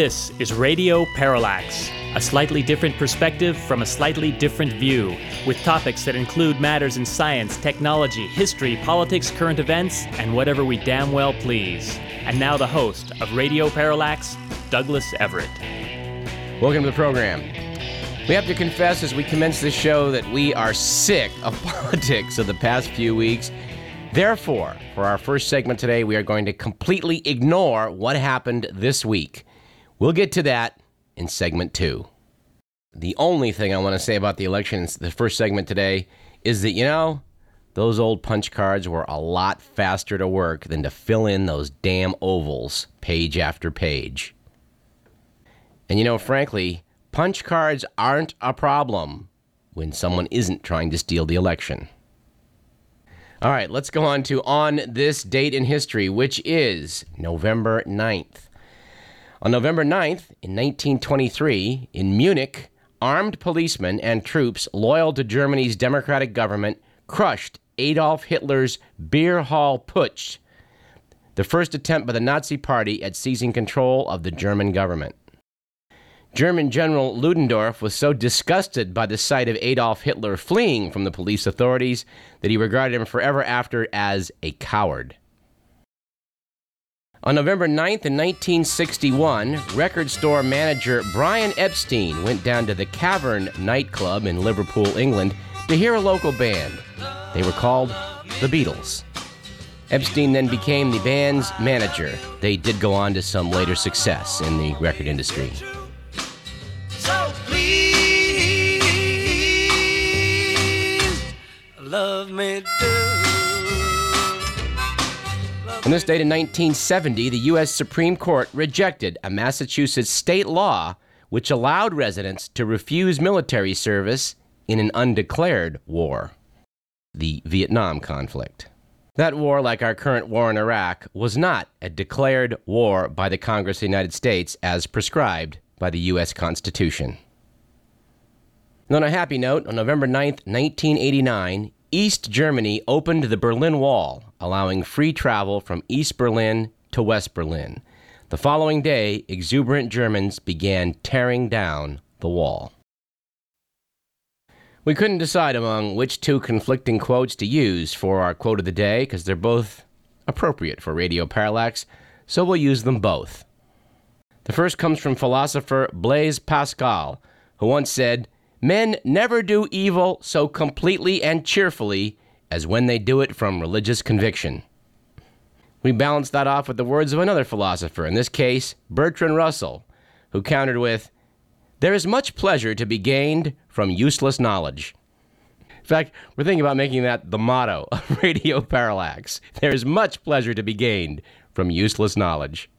This is Radio Parallax, a slightly different perspective from a slightly different view, with topics that include matters in science, technology, history, politics, current events, and whatever we damn well please. And now the host of Radio Parallax, Douglas Everett. Welcome to the program. We have to confess as we commence this show that we are sick of politics of the past few weeks. Therefore, for our first segment today, we are going to completely ignore what happened this week. We'll get to that in segment two. The only thing I want to say about the election the first segment today is that, you know, those old punch cards were a lot faster to work than to fill in those damn ovals page after page. And, you know, frankly, punch cards aren't a problem when someone isn't trying to steal the election. All right, let's go on to on this date in history, which is November 9th. On November 9th, in 1923, in Munich, armed policemen and troops loyal to Germany's democratic government crushed Adolf Hitler's Beer Hall Putsch, the first attempt by the Nazi Party at seizing control of the German government. German General Ludendorff was so disgusted by the sight of Adolf Hitler fleeing from the police authorities that he regarded him forever after as a coward. On November 9th, in 1961, record store manager Brian Epstein went down to the Cavern nightclub in Liverpool, England, to hear a local band. They were called the Beatles. Epstein then became the band's manager. They did go on to some later success in the record industry. So please, love me. On this date in 1970, the U.S. Supreme Court rejected a Massachusetts state law which allowed residents to refuse military service in an undeclared war the Vietnam conflict. That war, like our current war in Iraq, was not a declared war by the Congress of the United States as prescribed by the U.S. Constitution. And on a happy note, on November 9, 1989, East Germany opened the Berlin Wall, allowing free travel from East Berlin to West Berlin. The following day, exuberant Germans began tearing down the wall. We couldn't decide among which two conflicting quotes to use for our quote of the day because they're both appropriate for Radio Parallax, so we'll use them both. The first comes from philosopher Blaise Pascal, who once said, Men never do evil so completely and cheerfully as when they do it from religious conviction. We balance that off with the words of another philosopher, in this case, Bertrand Russell, who countered with, There is much pleasure to be gained from useless knowledge. In fact, we're thinking about making that the motto of Radio Parallax. There is much pleasure to be gained from useless knowledge.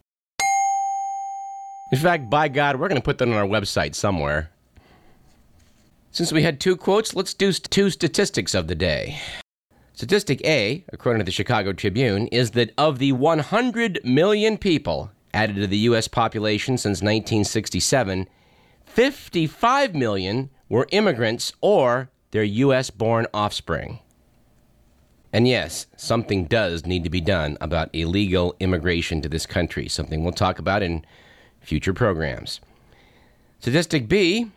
In fact, by God, we're going to put that on our website somewhere. Since we had two quotes, let's do two statistics of the day. Statistic A, according to the Chicago Tribune, is that of the 100 million people added to the U.S. population since 1967, 55 million were immigrants or their U.S. born offspring. And yes, something does need to be done about illegal immigration to this country, something we'll talk about in future programs. Statistic B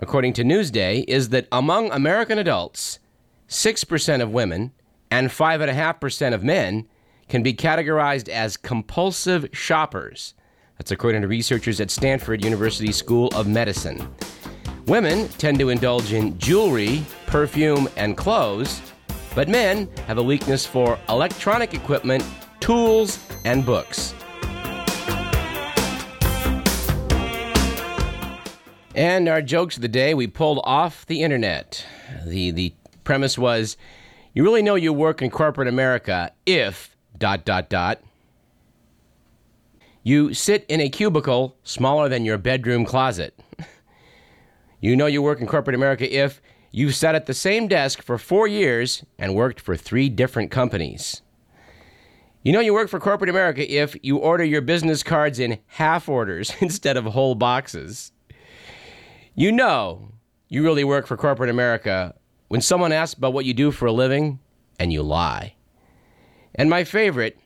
according to Newsday, is that among American adults, 6% of women and 5.5% of men can be categorized as compulsive shoppers. That's according to researchers at Stanford University School of Medicine. Women tend to indulge in jewelry, perfume, and clothes, but men have a weakness for electronic equipment, tools, and books. And our jokes of the day we pulled off the internet. The, the premise was you really know you work in corporate America if dot dot dot you sit in a cubicle smaller than your bedroom closet. you know you work in corporate America if you've sat at the same desk for four years and worked for three different companies. You know you work for corporate America if you order your business cards in half orders instead of whole boxes. You know you really work for corporate America when someone asks about what you do for a living and you lie. And my favorite,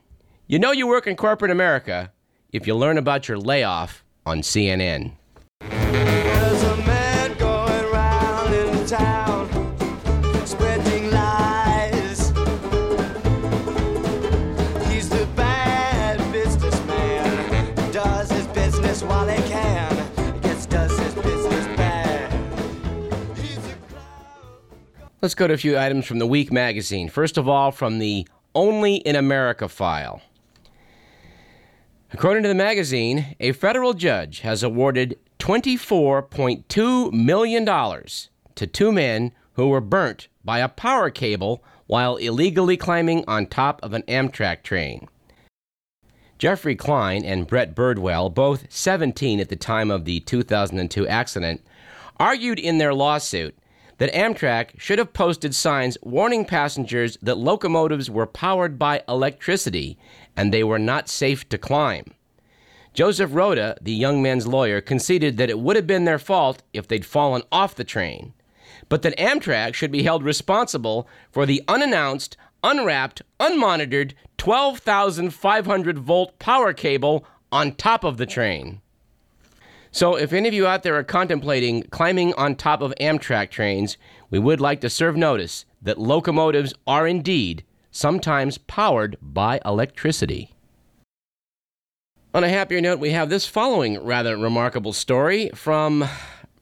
you know you work in corporate America if you learn about your layoff on CNN. Let's go to a few items from the Week magazine. First of all, from the Only in America file. According to the magazine, a federal judge has awarded $24.2 million to two men who were burnt by a power cable while illegally climbing on top of an Amtrak train. Jeffrey Klein and Brett Birdwell, both 17 at the time of the 2002 accident, argued in their lawsuit that Amtrak should have posted signs warning passengers that locomotives were powered by electricity and they were not safe to climb. Joseph Rhoda, the young man's lawyer, conceded that it would have been their fault if they'd fallen off the train, but that Amtrak should be held responsible for the unannounced, unwrapped, unmonitored 12,500 volt power cable on top of the train. So, if any of you out there are contemplating climbing on top of Amtrak trains, we would like to serve notice that locomotives are indeed sometimes powered by electricity. On a happier note, we have this following rather remarkable story from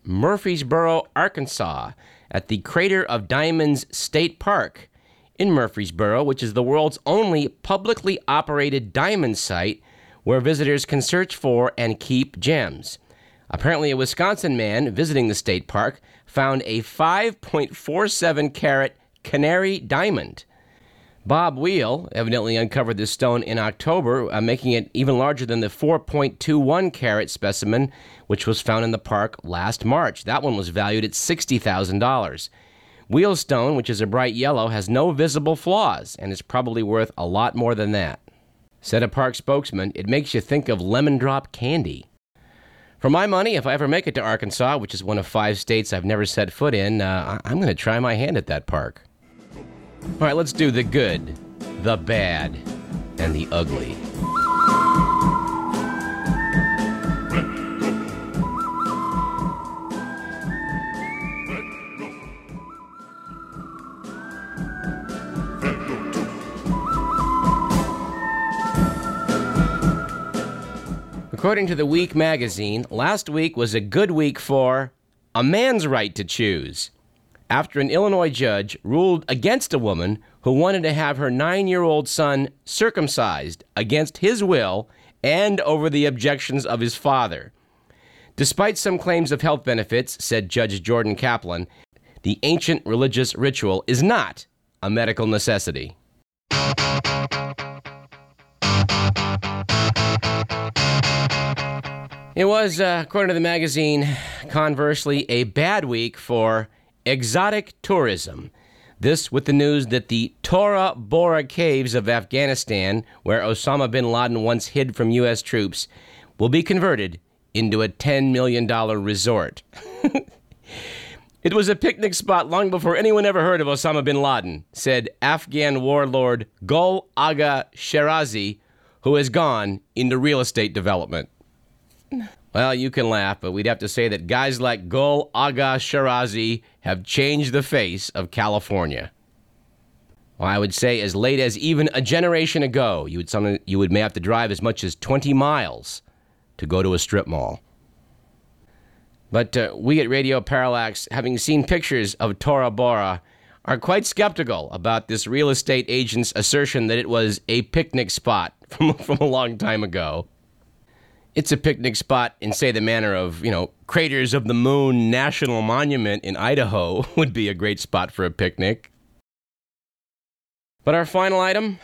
Murfreesboro, Arkansas, at the Crater of Diamonds State Park in Murfreesboro, which is the world's only publicly operated diamond site where visitors can search for and keep gems. Apparently, a Wisconsin man visiting the state park found a 5.47 carat canary diamond. Bob Wheel evidently uncovered this stone in October, uh, making it even larger than the 4.21 carat specimen, which was found in the park last March. That one was valued at $60,000. Wheel stone, which is a bright yellow, has no visible flaws and is probably worth a lot more than that. Said a park spokesman, it makes you think of lemon drop candy. For my money, if I ever make it to Arkansas, which is one of five states I've never set foot in, uh, I'm going to try my hand at that park. All right, let's do the good, the bad, and the ugly. According to the Week magazine, last week was a good week for a man's right to choose after an Illinois judge ruled against a woman who wanted to have her nine year old son circumcised against his will and over the objections of his father. Despite some claims of health benefits, said Judge Jordan Kaplan, the ancient religious ritual is not a medical necessity. It was, uh, according to the magazine, conversely, a bad week for exotic tourism. This with the news that the Tora Bora caves of Afghanistan, where Osama bin Laden once hid from U.S. troops, will be converted into a $10 million resort. it was a picnic spot long before anyone ever heard of Osama bin Laden, said Afghan warlord Gul Aga Shirazi, who has gone into real estate development. Well, you can laugh, but we'd have to say that guys like Gul Aga Shirazi have changed the face of California. Well, I would say as late as even a generation ago, you would some, you would may have to drive as much as 20 miles to go to a strip mall. But uh, we at Radio Parallax, having seen pictures of Tora Bora, are quite skeptical about this real estate agent's assertion that it was a picnic spot from, from a long time ago. It's a picnic spot in, say, the manner of, you know, Craters of the Moon National Monument in Idaho would be a great spot for a picnic. But our final item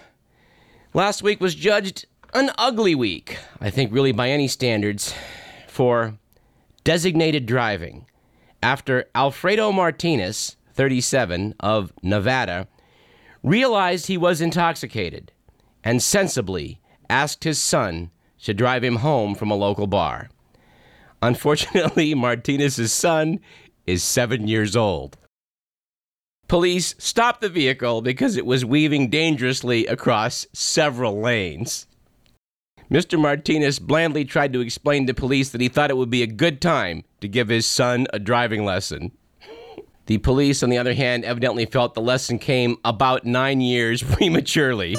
last week was judged an ugly week, I think, really by any standards, for designated driving. After Alfredo Martinez, 37, of Nevada, realized he was intoxicated and sensibly asked his son to drive him home from a local bar. Unfortunately, Martinez's son is seven years old. Police stopped the vehicle because it was weaving dangerously across several lanes. Mr. Martinez blandly tried to explain to police that he thought it would be a good time to give his son a driving lesson. The police, on the other hand, evidently felt the lesson came about nine years prematurely.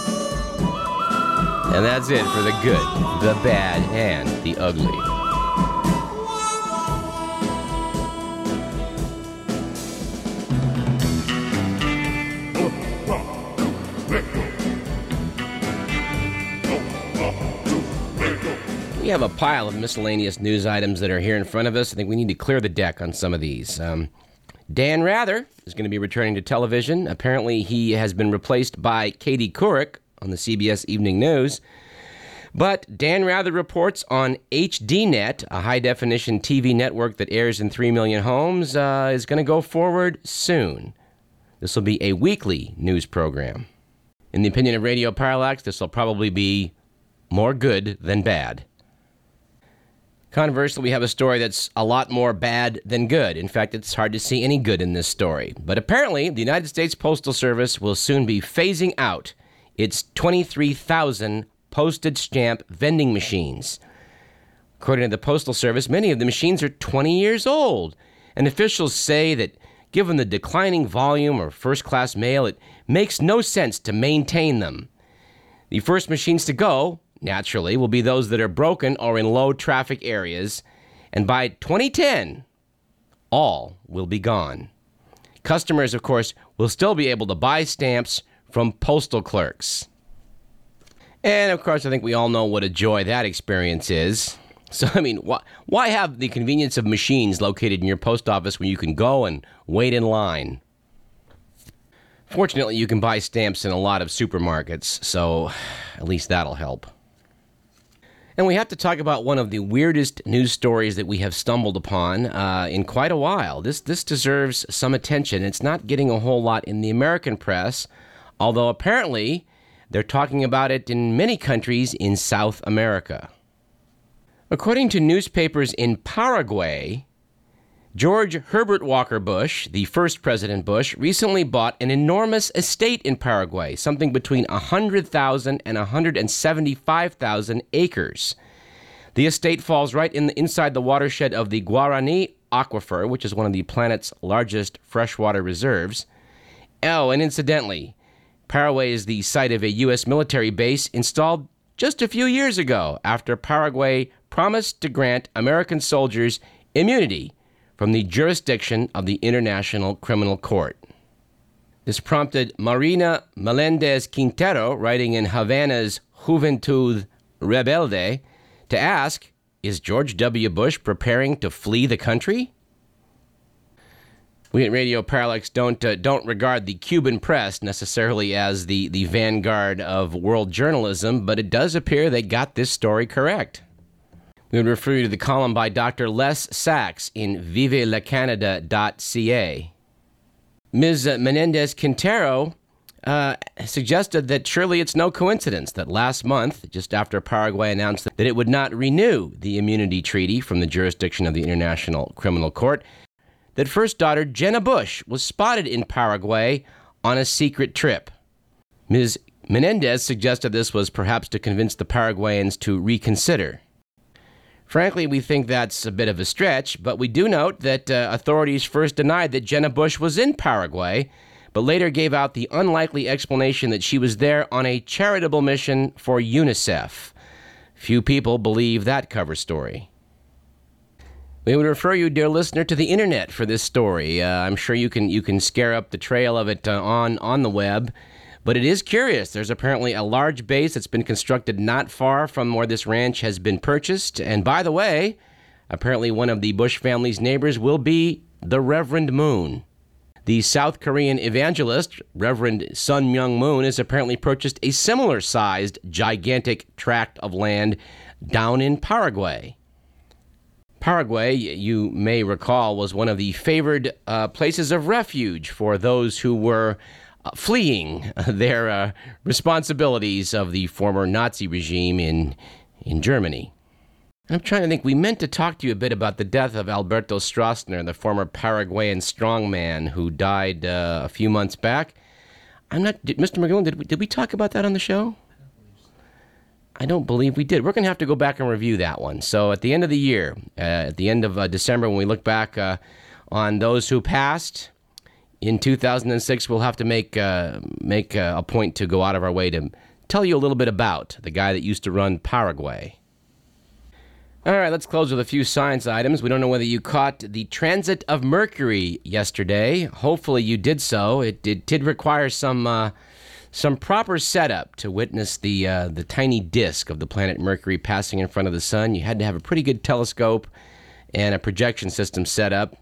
And that's it for the good, the bad, and the ugly. We have a pile of miscellaneous news items that are here in front of us. I think we need to clear the deck on some of these. Um, Dan Rather is going to be returning to television. Apparently, he has been replaced by Katie Couric on the CBS Evening News. But Dan Rather reports on HDNet, a high definition TV network that airs in 3 million homes, uh, is going to go forward soon. This will be a weekly news program. In the opinion of Radio Parallax, this will probably be more good than bad. Conversely, we have a story that's a lot more bad than good. In fact, it's hard to see any good in this story. But apparently, the United States Postal Service will soon be phasing out its 23,000 postage stamp vending machines. According to the Postal Service, many of the machines are 20 years old, and officials say that given the declining volume of first class mail, it makes no sense to maintain them. The first machines to go naturally, will be those that are broken or in low traffic areas, and by 2010, all will be gone. Customers, of course, will still be able to buy stamps from postal clerks. And of course, I think we all know what a joy that experience is. So, I mean, why, why have the convenience of machines located in your post office where you can go and wait in line? Fortunately, you can buy stamps in a lot of supermarkets, so at least that'll help. And we have to talk about one of the weirdest news stories that we have stumbled upon uh, in quite a while. This this deserves some attention. It's not getting a whole lot in the American press, although apparently they're talking about it in many countries in South America. According to newspapers in Paraguay, George Herbert Walker Bush, the first President Bush, recently bought an enormous estate in Paraguay, something between 100,000 and 175,000 acres. The estate falls right in the, inside the watershed of the Guarani Aquifer, which is one of the planet's largest freshwater reserves. Oh, and incidentally, Paraguay is the site of a U.S. military base installed just a few years ago after Paraguay promised to grant American soldiers immunity from the jurisdiction of the International Criminal Court. This prompted Marina Menendez Quintero, writing in Havana's Juventud Rebelde, to ask Is George W. Bush preparing to flee the country? We at Radio Parallax don't uh, don't regard the Cuban press necessarily as the, the vanguard of world journalism, but it does appear they got this story correct. We would refer you to the column by Dr. Les Sachs in vivelecanada.ca. Ms. Menendez Quintero uh, suggested that surely it's no coincidence that last month, just after Paraguay announced that it would not renew the immunity treaty from the jurisdiction of the International Criminal Court, that first daughter Jenna Bush was spotted in Paraguay on a secret trip. Ms. Menendez suggested this was perhaps to convince the Paraguayans to reconsider. Frankly, we think that's a bit of a stretch, but we do note that uh, authorities first denied that Jenna Bush was in Paraguay, but later gave out the unlikely explanation that she was there on a charitable mission for UNICEF. Few people believe that cover story. We would refer you, dear listener, to the internet for this story. Uh, I'm sure you can you can scare up the trail of it uh, on on the web. But it is curious. There's apparently a large base that's been constructed not far from where this ranch has been purchased. And by the way, apparently one of the Bush family's neighbors will be the Reverend Moon. The South Korean evangelist, Reverend Sun Myung Moon, has apparently purchased a similar sized, gigantic tract of land down in Paraguay. Paraguay, you may recall, was one of the favored uh, places of refuge for those who were uh, fleeing their uh, responsibilities of the former Nazi regime in, in Germany. I'm trying to think, we meant to talk to you a bit about the death of Alberto Stroessner, the former Paraguayan strongman who died uh, a few months back. I'm not, did, Mr. McGill, did we, did we talk about that on the show? I don't believe we did. We're going to have to go back and review that one. So at the end of the year, uh, at the end of uh, December, when we look back uh, on those who passed in 2006, we'll have to make uh, make uh, a point to go out of our way to tell you a little bit about the guy that used to run Paraguay. All right, let's close with a few science items. We don't know whether you caught the transit of Mercury yesterday. Hopefully, you did so. It, it did require some uh, some proper setup to witness the uh, the tiny disk of the planet Mercury passing in front of the sun. You had to have a pretty good telescope and a projection system set up.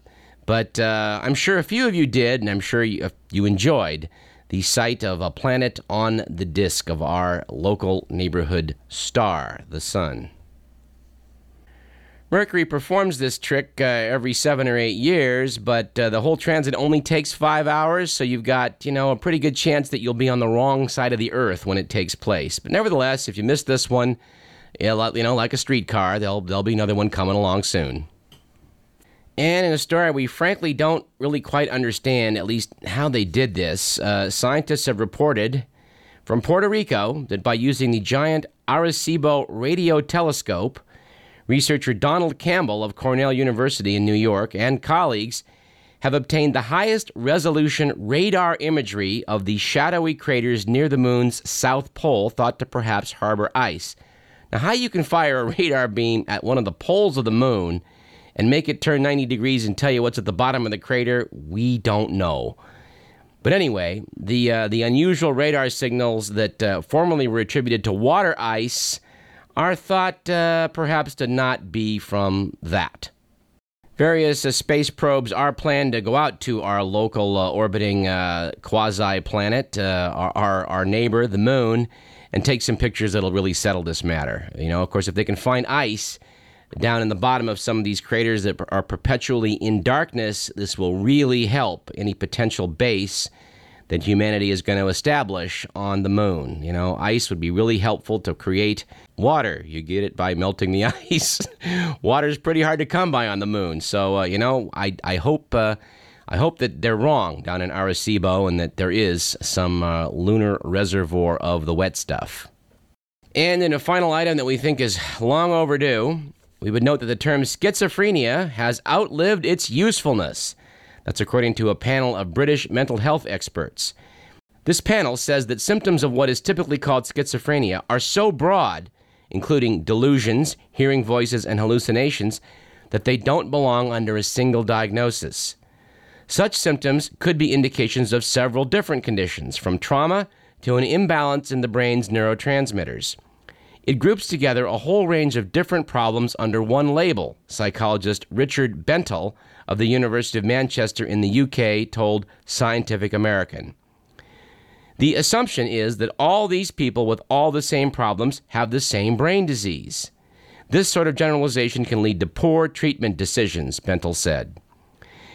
But uh, I'm sure a few of you did, and I'm sure you, uh, you enjoyed the sight of a planet on the disk of our local neighborhood star, the sun. Mercury performs this trick uh, every seven or eight years, but uh, the whole transit only takes five hours, so you've got, you know, a pretty good chance that you'll be on the wrong side of the Earth when it takes place. But nevertheless, if you miss this one, you know, like a streetcar, there'll, there'll be another one coming along soon. And in a story we frankly don't really quite understand, at least how they did this, uh, scientists have reported from Puerto Rico that by using the giant Arecibo radio telescope, Researcher Donald Campbell of Cornell University in New York and colleagues have obtained the highest resolution radar imagery of the shadowy craters near the moon's south pole, thought to perhaps harbor ice. Now, how you can fire a radar beam at one of the poles of the moon and make it turn 90 degrees and tell you what's at the bottom of the crater, we don't know. But anyway, the uh, the unusual radar signals that uh, formerly were attributed to water ice are thought uh, perhaps to not be from that. Various uh, space probes are planned to go out to our local uh, orbiting uh, quasi planet, uh, our, our, our neighbor, the moon, and take some pictures that'll really settle this matter. You know, of course, if they can find ice down in the bottom of some of these craters that are perpetually in darkness, this will really help any potential base that humanity is going to establish on the moon. You know, ice would be really helpful to create water. You get it by melting the ice. Water is pretty hard to come by on the moon. So, uh, you know, I, I hope. Uh, I hope that they're wrong down in Arecibo and that there is some uh, lunar reservoir of the wet stuff. And in a final item that we think is long overdue, we would note that the term schizophrenia has outlived its usefulness. That's according to a panel of British mental health experts. This panel says that symptoms of what is typically called schizophrenia are so broad, including delusions, hearing voices, and hallucinations, that they don't belong under a single diagnosis. Such symptoms could be indications of several different conditions, from trauma to an imbalance in the brain's neurotransmitters. It groups together a whole range of different problems under one label, psychologist Richard Bentall of the University of Manchester in the UK told Scientific American. The assumption is that all these people with all the same problems have the same brain disease. This sort of generalization can lead to poor treatment decisions, Bentall said.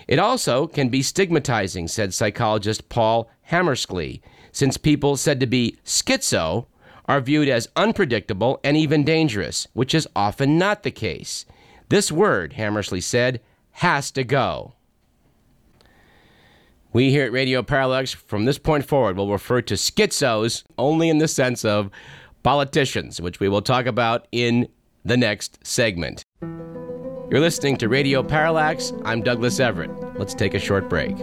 It also can be stigmatizing, said psychologist Paul Hammersley, since people said to be schizo are viewed as unpredictable and even dangerous, which is often not the case. This word, Hammersley said, has to go. We here at Radio Parallax, from this point forward, will refer to schizos only in the sense of politicians, which we will talk about in the next segment. You're listening to Radio Parallax. I'm Douglas Everett. Let's take a short break.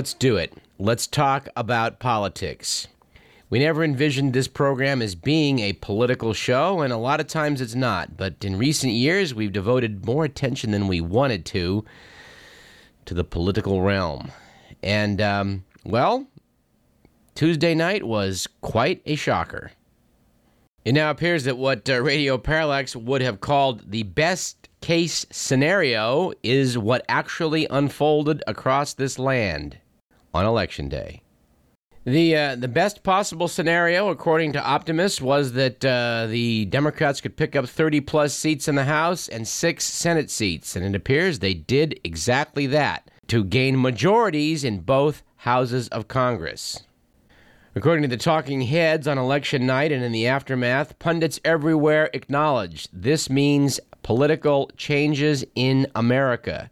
Let's do it. Let's talk about politics. We never envisioned this program as being a political show, and a lot of times it's not. But in recent years, we've devoted more attention than we wanted to to the political realm. And, um, well, Tuesday night was quite a shocker. It now appears that what uh, Radio Parallax would have called the best case scenario is what actually unfolded across this land on Election Day. The uh, the best possible scenario, according to optimists, was that uh, the Democrats could pick up 30 plus seats in the House and six Senate seats, and it appears they did exactly that to gain majorities in both houses of Congress. According to the talking heads on election night and in the aftermath, pundits everywhere acknowledge this means political changes in America.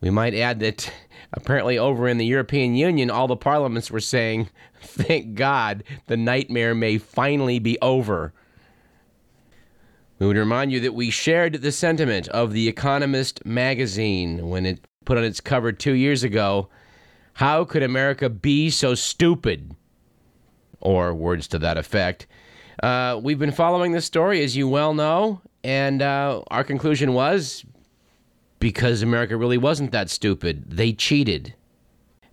We might add that apparently over in the European Union, all the parliaments were saying, thank God the nightmare may finally be over. We would remind you that we shared the sentiment of The Economist magazine when it put on its cover two years ago How could America be so stupid? Or words to that effect. Uh, we've been following this story, as you well know, and uh, our conclusion was because America really wasn't that stupid. They cheated.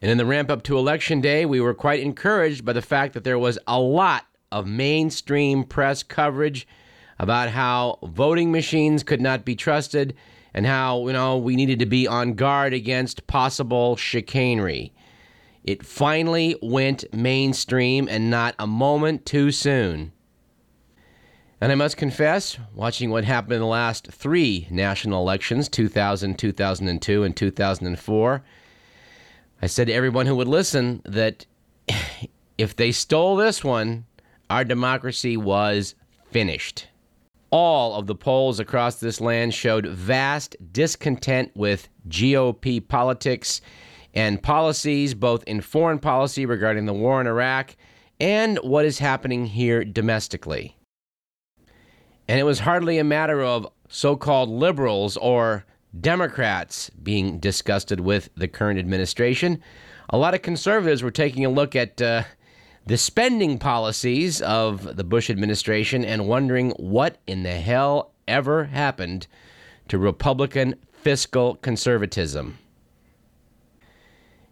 And in the ramp up to Election Day, we were quite encouraged by the fact that there was a lot of mainstream press coverage about how voting machines could not be trusted and how, you know, we needed to be on guard against possible chicanery. It finally went mainstream and not a moment too soon. And I must confess, watching what happened in the last three national elections 2000, 2002, and 2004 I said to everyone who would listen that if they stole this one, our democracy was finished. All of the polls across this land showed vast discontent with GOP politics and policies, both in foreign policy regarding the war in Iraq and what is happening here domestically. And it was hardly a matter of so called liberals or Democrats being disgusted with the current administration. A lot of conservatives were taking a look at uh, the spending policies of the Bush administration and wondering what in the hell ever happened to Republican fiscal conservatism.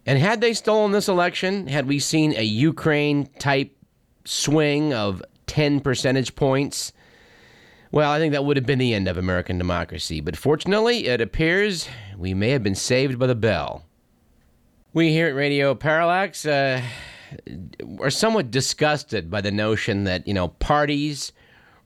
And had they stolen this election, had we seen a Ukraine type swing of 10 percentage points, well, I think that would have been the end of American democracy, but fortunately, it appears we may have been saved by the bell. We here at Radio Parallax uh, are somewhat disgusted by the notion that, you know, parties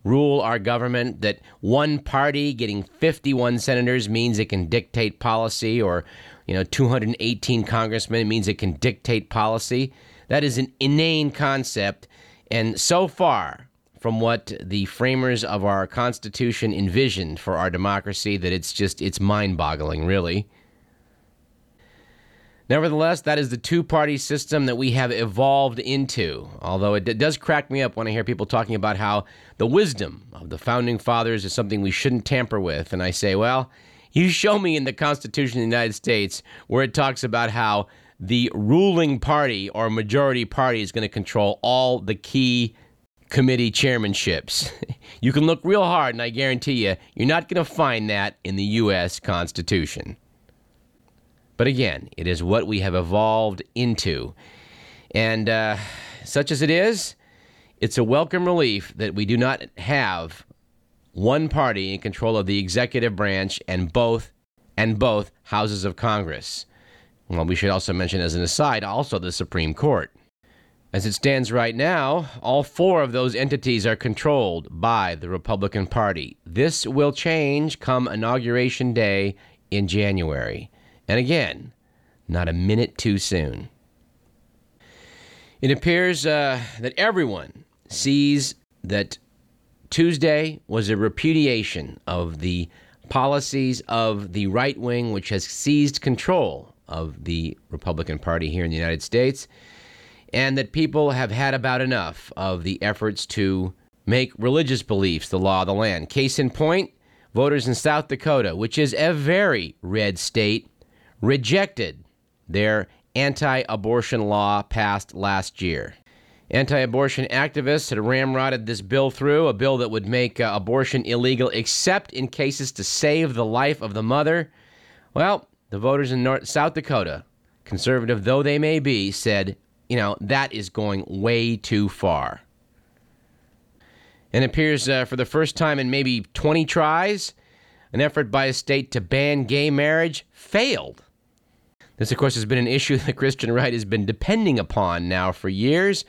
rule our government, that one party getting 51 senators means it can dictate policy, or, you know, 218 congressmen means it can dictate policy. That is an inane concept, and so far, from what the framers of our Constitution envisioned for our democracy that it's just, it's mind boggling, really. Nevertheless, that is the two party system that we have evolved into. Although it, it does crack me up when I hear people talking about how the wisdom of the founding fathers is something we shouldn't tamper with. And I say, well, you show me in the Constitution of the United States where it talks about how the ruling party or majority party is going to control all the key committee chairmanships. you can look real hard, and I guarantee you, you're not going to find that in the U.S. Constitution. But again, it is what we have evolved into. And uh, such as it is, it's a welcome relief that we do not have one party in control of the executive branch and both and both houses of Congress. Well, we should also mention as an aside also the Supreme Court. As it stands right now, all four of those entities are controlled by the Republican Party. This will change come Inauguration Day in January. And again, not a minute too soon. It appears uh, that everyone sees that Tuesday was a repudiation of the policies of the right wing, which has seized control of the Republican Party here in the United States and that people have had about enough of the efforts to make religious beliefs the law of the land. Case in point, voters in South Dakota, which is a very red state, rejected their anti abortion law passed last year. Anti abortion activists had ramrodded this bill through, a bill that would make uh, abortion illegal except in cases to save the life of the mother. Well, the voters in North, South Dakota, conservative though they may be, said, you know, that is going way too far. And it appears uh, for the first time in maybe 20 tries, an effort by a state to ban gay marriage failed. This, of course, has been an issue the Christian right has been depending upon now for years.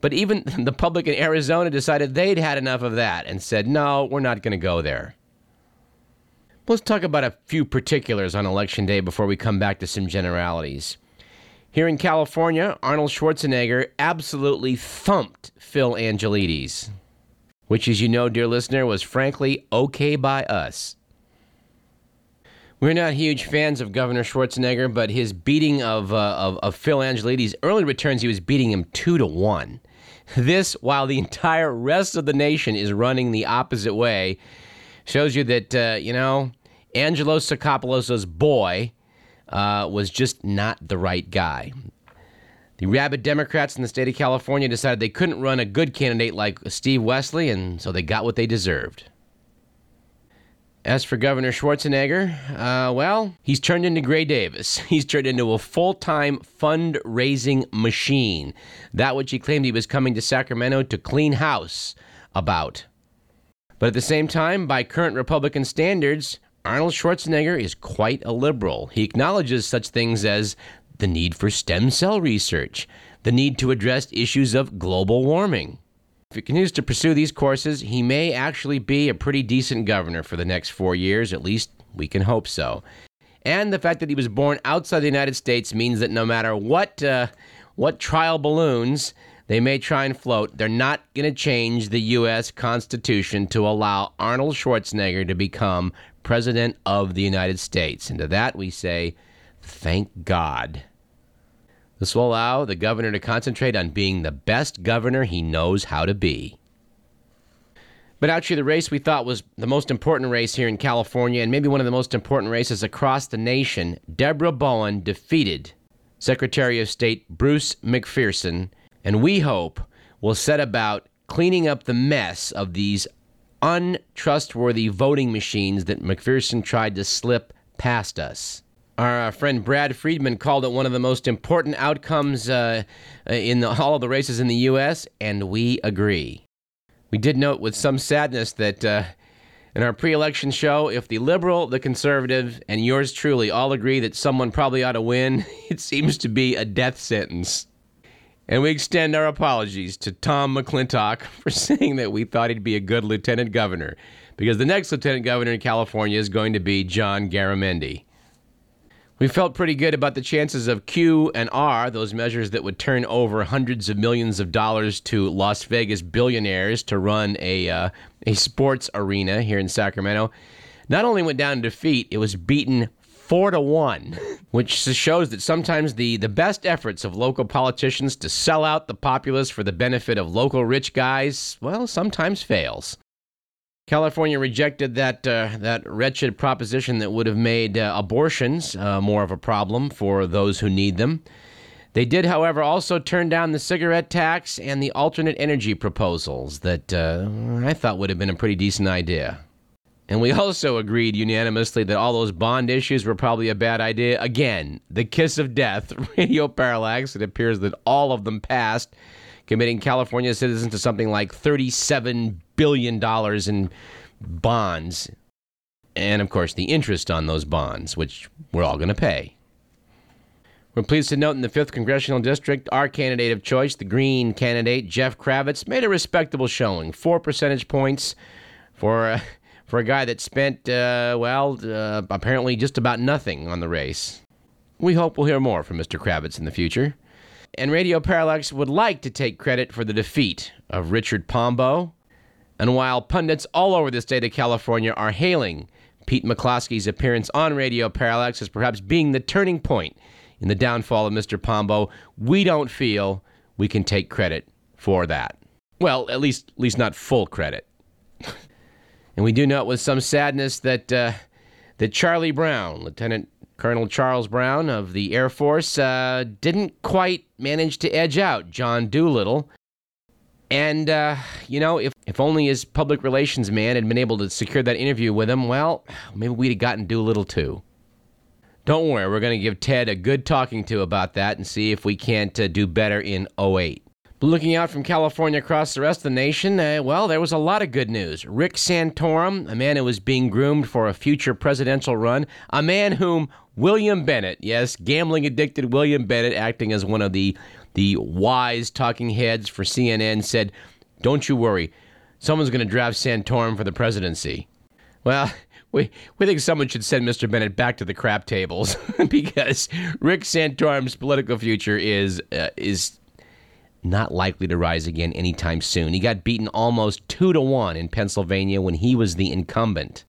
But even the public in Arizona decided they'd had enough of that and said, no, we're not going to go there. Let's talk about a few particulars on Election Day before we come back to some generalities. Here in California, Arnold Schwarzenegger absolutely thumped Phil Angelides, which, as you know, dear listener, was frankly okay by us. We're not huge fans of Governor Schwarzenegger, but his beating of, uh, of, of Phil Angelides early returns, he was beating him two to one. This, while the entire rest of the nation is running the opposite way, shows you that, uh, you know, Angelo Tsakopoulos' boy uh, was just not the right guy. The rabid Democrats in the state of California decided they couldn't run a good candidate like Steve Westly, and so they got what they deserved. As for Governor Schwarzenegger, uh, well, he's turned into Gray Davis. He's turned into a full time fundraising machine. That which he claimed he was coming to Sacramento to clean house about. But at the same time, by current Republican standards, Arnold Schwarzenegger is quite a liberal. He acknowledges such things as the need for stem cell research, the need to address issues of global warming. If he continues to pursue these courses, he may actually be a pretty decent governor for the next four years. At least we can hope so. And the fact that he was born outside the United States means that no matter what uh, what trial balloons they may try and float, they're not going to change the U.S. Constitution to allow Arnold Schwarzenegger to become President of the United States. And to that we say, thank God. This will allow the governor to concentrate on being the best governor he knows how to be. But actually, the race we thought was the most important race here in California, and maybe one of the most important races across the nation, Deborah Bowen defeated Secretary of State Bruce McPherson, and we hope will set about cleaning up the mess of these untrustworthy voting machines that McPherson tried to slip past us. Our uh, friend Brad Friedman called it one of the most important outcomes uh, in the, all of the races in the U.S., and we agree. We did note with some sadness that uh, in our pre election show, if the liberal, the conservative, and yours truly all agree that someone probably ought to win, it seems to be a death sentence. And we extend our apologies to Tom McClintock for saying that we thought he'd be a good lieutenant governor, because the next lieutenant governor in California is going to be John Garamendi. We felt pretty good about the chances of Q and R, those measures that would turn over hundreds of millions of dollars to Las Vegas billionaires to run a, uh, a sports arena here in Sacramento. Not only went down in defeat, it was beaten four to one, which shows that sometimes the, the best efforts of local politicians to sell out the populace for the benefit of local rich guys, well, sometimes fails. California rejected that uh, that wretched proposition that would have made uh, abortions uh, more of a problem for those who need them. They did, however, also turn down the cigarette tax and the alternate energy proposals that uh, I thought would have been a pretty decent idea. And we also agreed unanimously that all those bond issues were probably a bad idea. Again, the kiss of death, radio parallax. It appears that all of them passed, committing California citizens to something like $37 billion in bonds. And of course, the interest on those bonds, which we're all going to pay. We're pleased to note in the 5th Congressional District, our candidate of choice, the Green candidate, Jeff Kravitz, made a respectable showing. Four percentage points for. Uh, for a guy that spent, uh, well, uh, apparently just about nothing on the race. We hope we'll hear more from Mr. Kravitz in the future. And Radio Parallax would like to take credit for the defeat of Richard Pombo. And while pundits all over the state of California are hailing Pete McCloskey's appearance on Radio Parallax as perhaps being the turning point in the downfall of Mr. Pombo, we don't feel we can take credit for that. Well, at least, at least not full credit. And we do note with some sadness that uh, that Charlie Brown, Lieutenant Colonel Charles Brown of the Air Force, uh, didn't quite manage to edge out John Doolittle And, uh, you know, if, if only his public relations man had been able to secure that interview with him, well, maybe we'd have gotten Doolittle too. Don't worry, we're going to give Ted a good talking to about that and see if we can't uh, do better in 08. Looking out from California across the rest of the nation, uh, well, there was a lot of good news. Rick Santorum, a man who was being groomed for a future presidential run, a man whom William Bennett, yes, gambling addicted William Bennett, acting as one of the, the wise talking heads for CNN, said, Don't you worry, someone's going to draft Santorum for the presidency. Well, we, we think someone should send Mr. Bennett back to the crap tables because Rick Santorum's political future is uh, is not likely to rise again anytime soon. He got beaten almost two to one in Pennsylvania when he was the incumbent.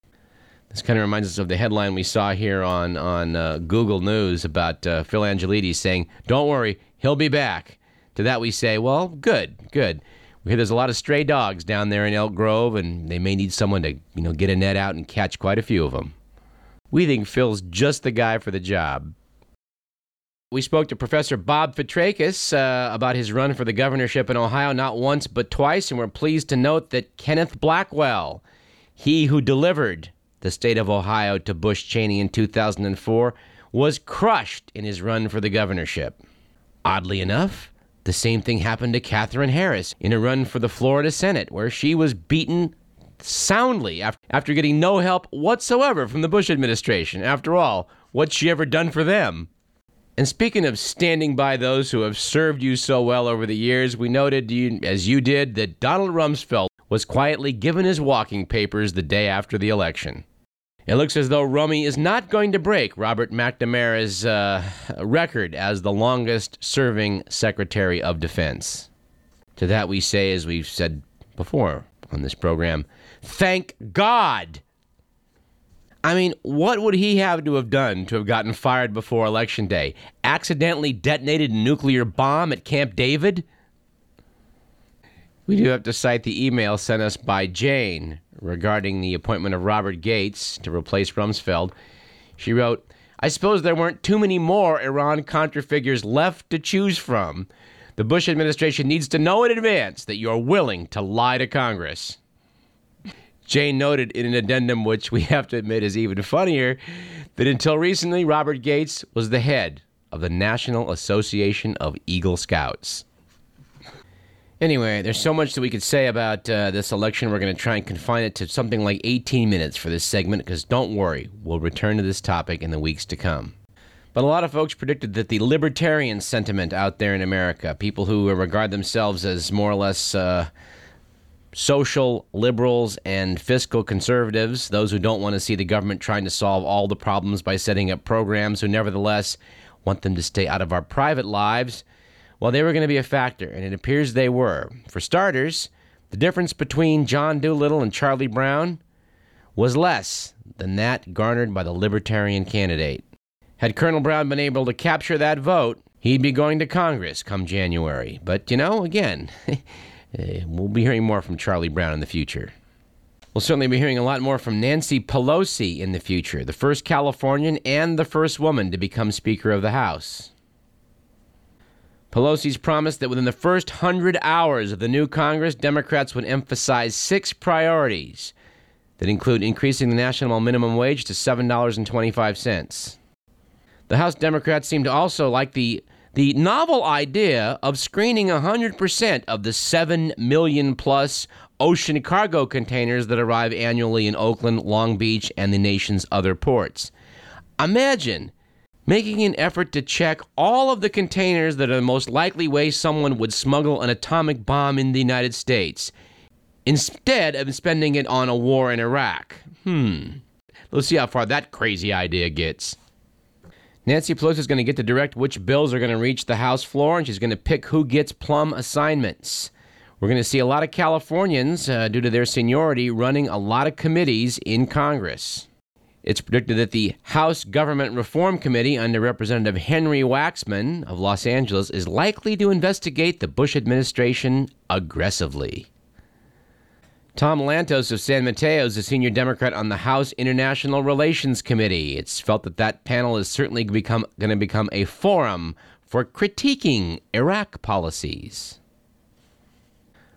This kind of reminds us of the headline we saw here on on uh, Google News about uh, Phil Angelides saying, "Don't worry, he'll be back." To that we say, "Well, good, good." We hear there's a lot of stray dogs down there in Elk Grove, and they may need someone to, you know, get a net out and catch quite a few of them. We think Phil's just the guy for the job. We spoke to Professor Bob Fitrakis uh, about his run for the governorship in Ohio not once but twice, and we're pleased to note that Kenneth Blackwell, he who delivered the state of Ohio to Bush Cheney in 2004, was crushed in his run for the governorship. Oddly enough, the same thing happened to Katherine Harris in a run for the Florida Senate, where she was beaten soundly after getting no help whatsoever from the Bush administration. After all, what's she ever done for them? And speaking of standing by those who have served you so well over the years, we noted, as you did, that Donald Rumsfeld was quietly given his walking papers the day after the election. It looks as though Rummy is not going to break Robert McNamara's uh, record as the longest serving Secretary of Defense. To that we say, as we've said before on this program, thank God I mean, what would he have to have done to have gotten fired before Election Day? Accidentally detonated a nuclear bomb at Camp David? We do have to cite the email sent us by Jane regarding the appointment of Robert Gates to replace Rumsfeld. She wrote, I suppose there weren't too many more Iran Contra figures left to choose from. The Bush administration needs to know in advance that you're willing to lie to Congress. Jane noted in an addendum, which we have to admit is even funnier, that until recently, Robert Gates was the head of the National Association of Eagle Scouts. Anyway, there's so much that we could say about uh, this election. We're going to try and confine it to something like 18 minutes for this segment because don't worry, we'll return to this topic in the weeks to come. But a lot of folks predicted that the libertarian sentiment out there in America, people who regard themselves as more or less. Uh, social liberals and fiscal conservatives, those who don't want to see the government trying to solve all the problems by setting up programs, who nevertheless want them to stay out of our private lives, well, they were going to be a factor, and it appears they were. For starters, the difference between John Doolittle and Charlie Brown was less than that garnered by the Libertarian candidate. Had Colonel Brown been able to capture that vote, he'd be going to Congress come January. But, you know, again, Eh, we'll be hearing more from Charlie Brown in the future. We'll certainly be hearing a lot more from Nancy Pelosi in the future, the first Californian and the first woman to become Speaker of the House. Pelosi's promised that within the first hundred hours of the new Congress, Democrats would emphasize six priorities that include increasing the national minimum wage to $7.25. The House Democrats seem to also like the the novel idea of screening 100% of the 7 million plus ocean cargo containers that arrive annually in Oakland, Long Beach, and the nation's other ports. Imagine making an effort to check all of the containers that are the most likely way someone would smuggle an atomic bomb in the United States instead of spending it on a war in Iraq. Hmm. Let's see how far that crazy idea gets. Nancy Pelosi is going to get to direct which bills are going to reach the House floor, and she's going to pick who gets plum assignments. We're going to see a lot of Californians, uh, due to their seniority, running a lot of committees in Congress. It's predicted that the House Government Reform Committee, under Representative Henry Waxman of Los Angeles, is likely to investigate the Bush administration aggressively. Tom Lantos of San Mateo is a senior Democrat on the House International Relations Committee. It's felt that that panel is certainly become, going to become a forum for critiquing Iraq policies.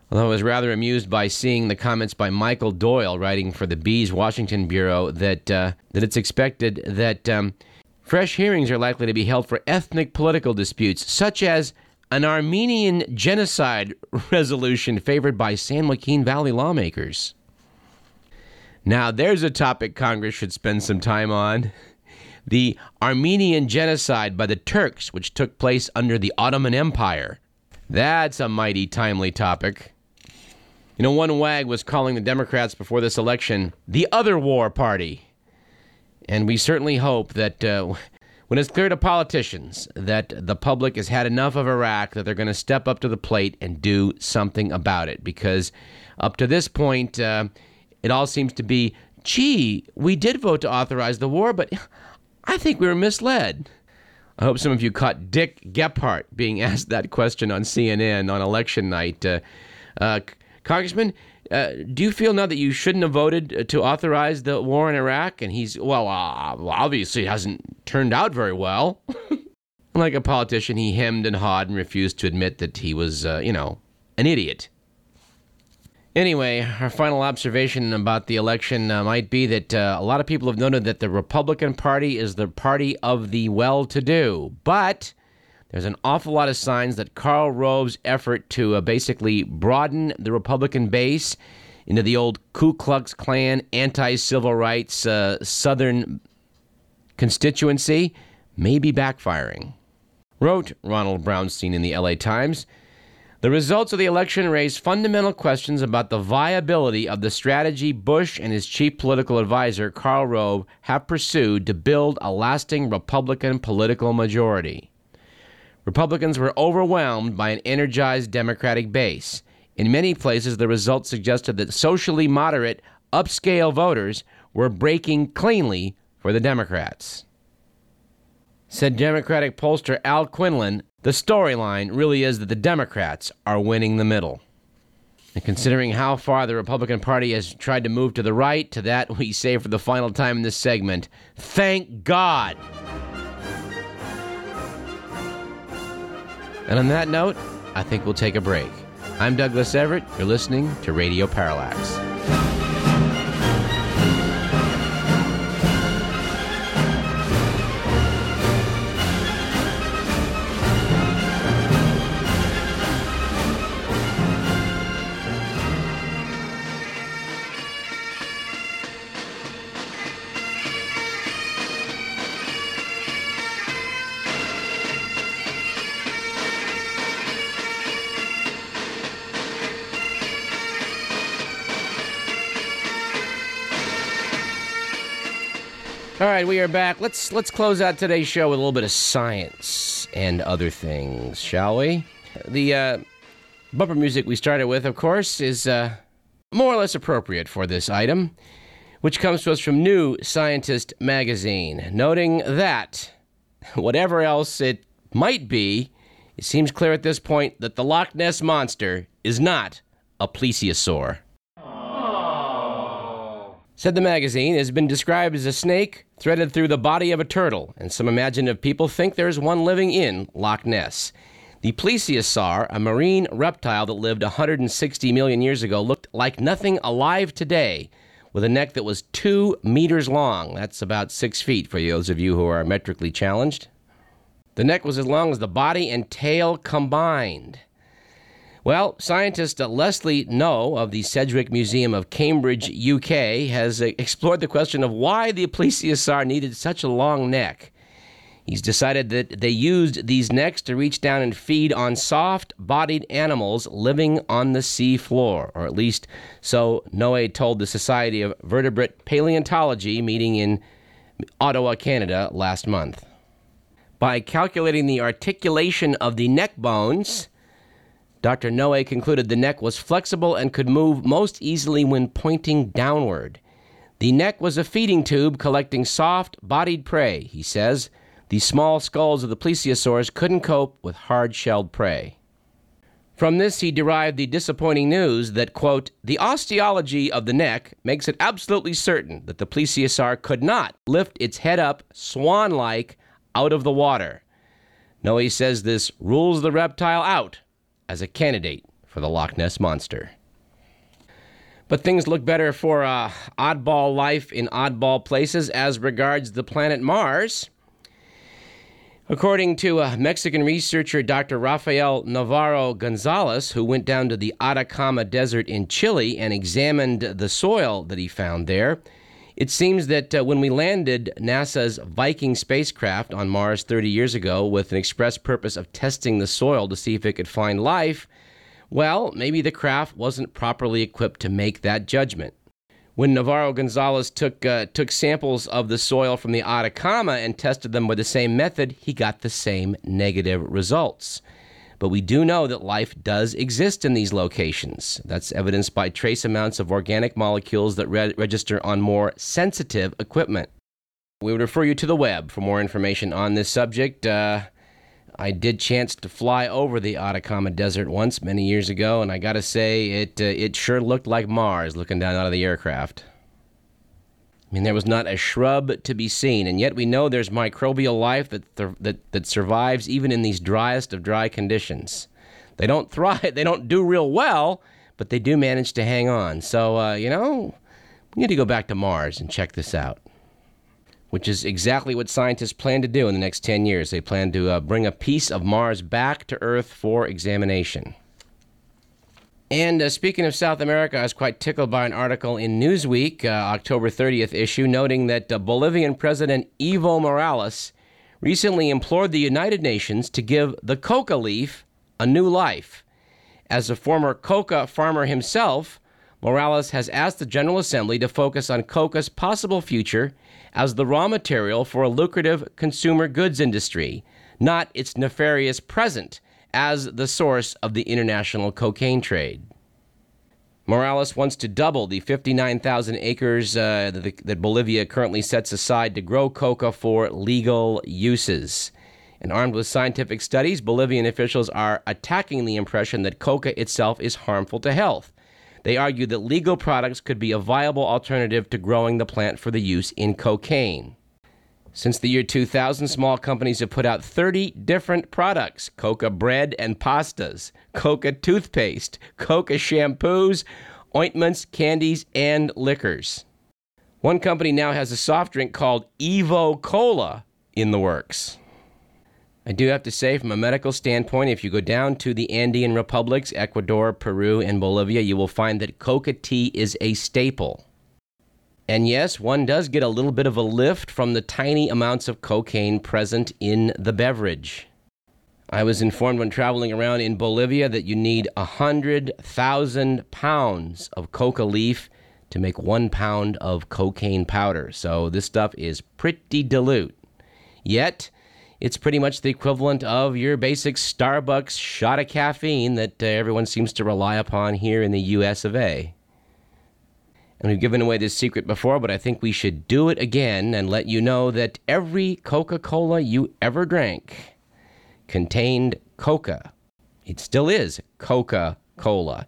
Although I was rather amused by seeing the comments by Michael Doyle, writing for the Bee's Washington Bureau, that uh, that it's expected that um, fresh hearings are likely to be held for ethnic political disputes, such as an Armenian genocide resolution favored by San Joaquin Valley lawmakers. Now, there's a topic Congress should spend some time on. The Armenian genocide by the Turks, which took place under the Ottoman Empire. That's a mighty timely topic. You know, one wag was calling the Democrats before this election the other war party. And we certainly hope that uh, when it's clear to politicians that the public has had enough of Iraq, that they're going to step up to the plate and do something about it. Because up to this point, uh, it all seems to be, gee, we did vote to authorize the war, but I think we were misled. I hope some of you caught Dick Gephardt being asked that question on CNN on election night. Uh, uh, Congressman, uh, do you feel now that you shouldn't have voted to authorize the war in Iraq? And he's, well, uh, obviously it hasn't turned out very well. like a politician, he hemmed and hawed and refused to admit that he was, uh, you know, an idiot. Anyway, our final observation about the election uh, might be that uh, a lot of people have noted that the Republican Party is the party of the well to do. But there's an awful lot of signs that Karl Rove's effort to uh, basically broaden the Republican base into the old Ku Klux Klan anti civil rights uh, Southern constituency may be backfiring. Wrote Ronald Brownstein in the LA Times. The results of the election raise fundamental questions about the viability of the strategy Bush and his chief political advisor, Karl Rove, have pursued to build a lasting Republican political majority. Republicans were overwhelmed by an energized Democratic base. In many places, the results suggested that socially moderate, upscale voters were breaking cleanly for the Democrats. Said Democratic pollster Al Quinlan, the storyline really is that the Democrats are winning the middle. And considering how far the Republican Party has tried to move to the right, to that we say for the final time in this segment, thank God. And on that note, I think we'll take a break. I'm Douglas Everett. You're listening to Radio Parallax. All right, we are back. Let's let's close out today's show with a little bit of science and other things, shall we? The uh, bumper music we started with, of course, is uh, more or less appropriate for this item, which comes to us from New Scientist magazine, noting that whatever else it might be, it seems clear at this point that the Loch Ness monster is not a plesiosaur. Said the magazine, has been described as a snake threaded through the body of a turtle, and some imaginative people think there is one living in Loch Ness. The plesiosaur, a marine reptile that lived 160 million years ago, looked like nothing alive today, with a neck that was two meters long. That's about six feet for those of you who are metrically challenged. The neck was as long as the body and tail combined. Well, scientist Leslie Noe of the Sedgwick Museum of Cambridge, UK, has uh, explored the question of why the plesiosaur needed such a long neck. He's decided that they used these necks to reach down and feed on soft bodied animals living on the sea floor, or at least so Noe told the Society of Vertebrate Paleontology meeting in Ottawa, Canada last month. By calculating the articulation of the neck bones, Dr. Noe concluded the neck was flexible and could move most easily when pointing downward. The neck was a feeding tube collecting soft bodied prey, he says. The small skulls of the plesiosaurs couldn't cope with hard shelled prey. From this, he derived the disappointing news that, quote, the osteology of the neck makes it absolutely certain that the plesiosaur could not lift its head up swan like out of the water. Noe says this rules the reptile out as a candidate for the Loch Ness Monster. But things look better for uh, oddball life in oddball places as regards the planet Mars. According to a Mexican researcher, Dr. Rafael Navarro Gonzalez, who went down to the Atacama Desert in Chile and examined the soil that he found there, it seems that uh, when we landed NASA's Viking spacecraft on Mars 30 years ago with an express purpose of testing the soil to see if it could find life, well, maybe the craft wasn't properly equipped to make that judgment. When Navarro Gonzalez took, uh, took samples of the soil from the Atacama and tested them with the same method, he got the same negative results. But we do know that life does exist in these locations. That's evidenced by trace amounts of organic molecules that re- register on more sensitive equipment. We would refer you to the web for more information on this subject. Uh, I did chance to fly over the Atacama Desert once many years ago, and I got to say, it uh, it sure looked like Mars looking down out of the aircraft. I mean, there was not a shrub to be seen, and yet we know there's microbial life that th- that that survives even in these driest of dry conditions. They don't thrive, they don't do real well, but they do manage to hang on. So, uh, you know, we need to go back to Mars and check this out which is exactly what scientists plan to do in the next 10 years. They plan to uh, bring a piece of Mars back to Earth for examination. And uh, speaking of South America, I was quite tickled by an article in Newsweek, uh, October 30th issue, noting that uh, Bolivian President Evo Morales recently implored the United Nations to give the coca leaf a new life. As a former coca farmer himself, Morales has asked the General Assembly to focus on coca's possible future as the raw material for a lucrative consumer goods industry, not its nefarious present as the source of the international cocaine trade. Morales wants to double the 59,000 acres uh, that, that, Bolivia currently sets aside to grow coca for legal uses. And armed with scientific studies, Bolivian officials are attacking the impression that coca itself is harmful to health. They argue that legal products could be a viable alternative to growing the plant for the use in cocaine. Since the year 2000, small companies have put out 30 different products coca bread and pastas, coca toothpaste, coca shampoos, ointments, candies, and liquors. One company now has a soft drink called Evo Cola in the works. I do have to say, from a medical standpoint, if you go down to the Andean republics, Ecuador, Peru, and Bolivia, you will find that coca tea is a staple. And yes, one does get a little bit of a lift from the tiny amounts of cocaine present in the beverage. I was informed when traveling around in Bolivia that you need 100,000 pounds of coca leaf to make one pound of cocaine powder. So this stuff is pretty dilute. Yet, it's pretty much the equivalent of your basic Starbucks shot of caffeine that uh, everyone seems to rely upon here in the US of A. And we've given away this secret before, but I think we should do it again and let you know that every Coca Cola you ever drank contained coca. It still is Coca Cola.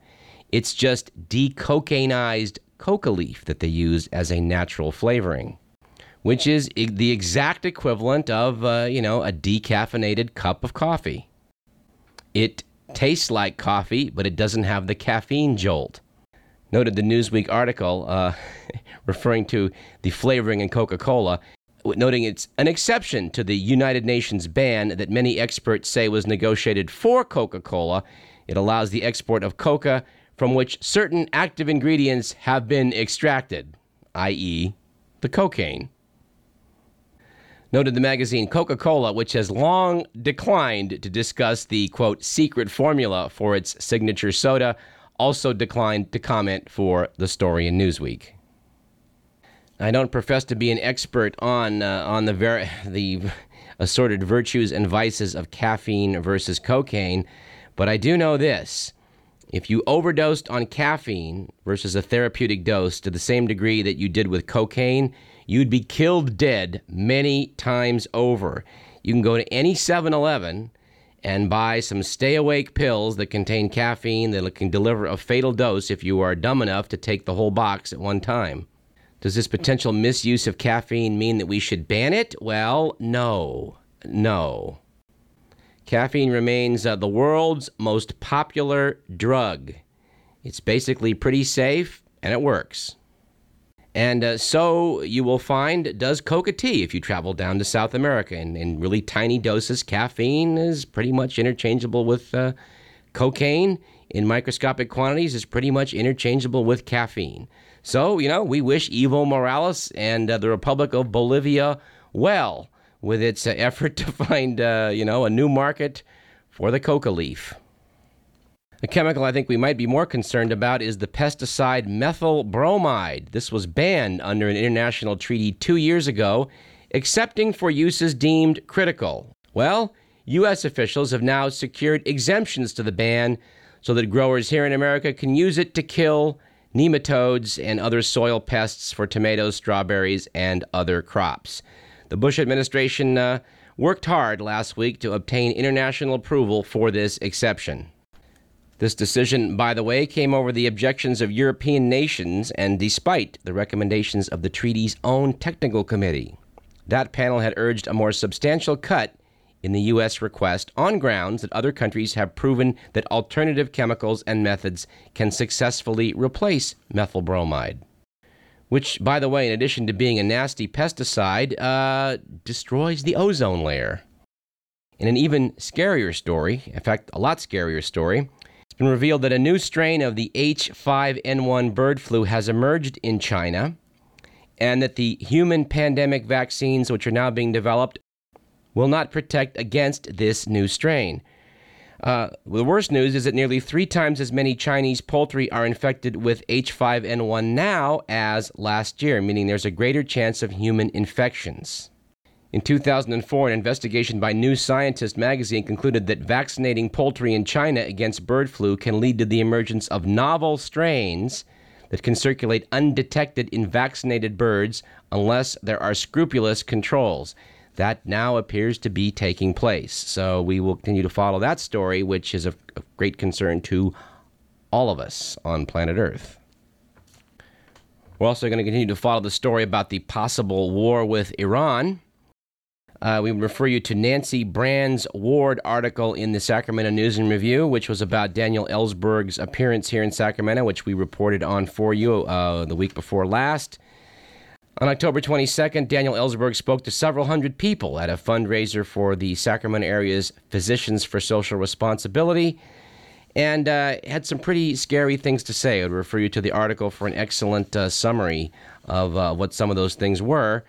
It's just decocainized coca leaf that they use as a natural flavoring which is the exact equivalent of, uh, you know, a decaffeinated cup of coffee. It tastes like coffee, but it doesn't have the caffeine jolt. Noted the Newsweek article uh, referring to the flavoring in Coca Cola, noting it's an exception to the United Nations ban that many experts say was negotiated for Coca Cola. It allows the export of coca from which certain active ingredients have been extracted, i.e., the cocaine noted the magazine Coca Cola, which has long declined to discuss the quote secret formula for its signature soda, also declined to comment for the story in Newsweek. I don't profess to be an expert on uh, on the ver- the assorted virtues and vices of caffeine versus cocaine, but I do know this. If you overdosed on caffeine versus a therapeutic dose to the same degree that you did with cocaine, you'd be killed dead many times over. You can go to any 7 Eleven and buy some stay awake pills that contain caffeine that can deliver a fatal dose if you are dumb enough to take the whole box at one time. Does this potential misuse of caffeine mean that we should ban it? Well, no. No. Caffeine remains uh, the world's most popular drug. It's basically pretty safe and it works. And uh, so you will find does coca tea if you travel down to South America. In, in really tiny doses, caffeine is pretty much interchangeable with uh, cocaine. In microscopic quantities, is pretty much interchangeable with caffeine. So, you know, we wish Evo Morales and uh, the Republic of Bolivia well with its uh, effort to find, uh, you know, a new market for the coca leaf. A chemical I think we might be more concerned about is the pesticide methyl bromide. This was banned under an international treaty two years ago, excepting for uses deemed critical. Well, U.S. officials have now secured exemptions to the ban so that growers here in America can use it to kill nematodes and other soil pests for tomatoes, strawberries, and other crops. The Bush administration uh, worked hard last week to obtain international approval for this exception. This decision, by the way, came over the objections of European nations and despite the recommendations of the treaty's own technical committee. That panel had urged a more substantial cut in the U.S. request on grounds that other countries have proven that alternative chemicals and methods can successfully replace methyl bromide. Which, by the way, in addition to being a nasty pesticide, uh, destroys the ozone layer. In an even scarier story, in fact, a lot scarier story, been revealed that a new strain of the H5N1 bird flu has emerged in China, and that the human pandemic vaccines, which are now being developed, will not protect against this new strain. Uh, the worst news is that nearly three times as many Chinese poultry are infected with H5N1 now as last year, meaning there's a greater chance of human infections. In 2004, an investigation by New Scientist magazine concluded that vaccinating poultry in China against bird flu can lead to the emergence of novel strains that can circulate undetected in vaccinated birds unless there are scrupulous controls. That now appears to be taking place. So we will continue to follow that story, which is of, great concern to all of us on planet Earth. We're also going to continue to follow the story about the possible war with Iran. Uh, we refer you to Nancy Brands Ward article in the Sacramento News and Review, which was about Daniel Ellsberg's appearance here in Sacramento, which we reported on for you uh, the week before last. On October 22nd, Daniel Ellsberg spoke to several hundred people at a fundraiser for the Sacramento area's Physicians for Social Responsibility and uh, had some pretty scary things to say. I would refer you to the article for an excellent uh, summary of uh, what some of those things were.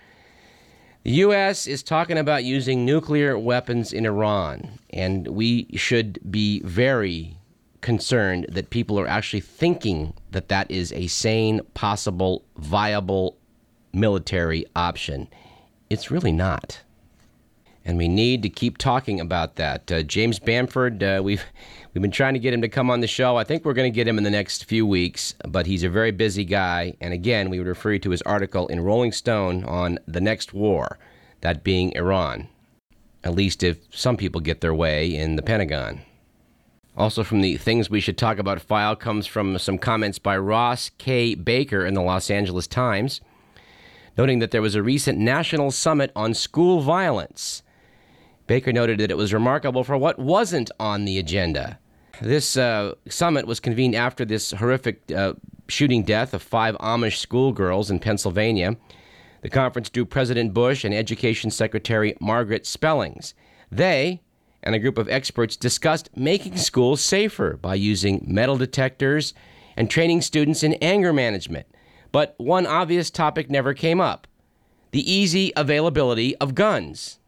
The U.S. is talking about using nuclear weapons in Iran, and we should be very concerned that people are actually thinking that that is a sane, possible, viable military option. It's really not. And we need to keep talking about that. Uh, James Bamford, uh, we've we've been trying to get him to come on the show. I think we're going to get him in the next few weeks, but he's a very busy guy. And again, we would refer you to his article in Rolling Stone on the next war, that being Iran. At least if some people get their way in the Pentagon. Also, from the things we should talk about file comes from some comments by Ross K. Baker in the Los Angeles Times, noting that there was a recent national summit on school violence. Baker noted that it was remarkable for what wasn't on the agenda. This uh, summit was convened after this horrific uh, shooting death of five Amish schoolgirls in Pennsylvania. The conference drew President Bush and Education Secretary Margaret Spellings. They and a group of experts discussed making schools safer by using metal detectors and training students in anger management. But one obvious topic never came up the easy availability of guns.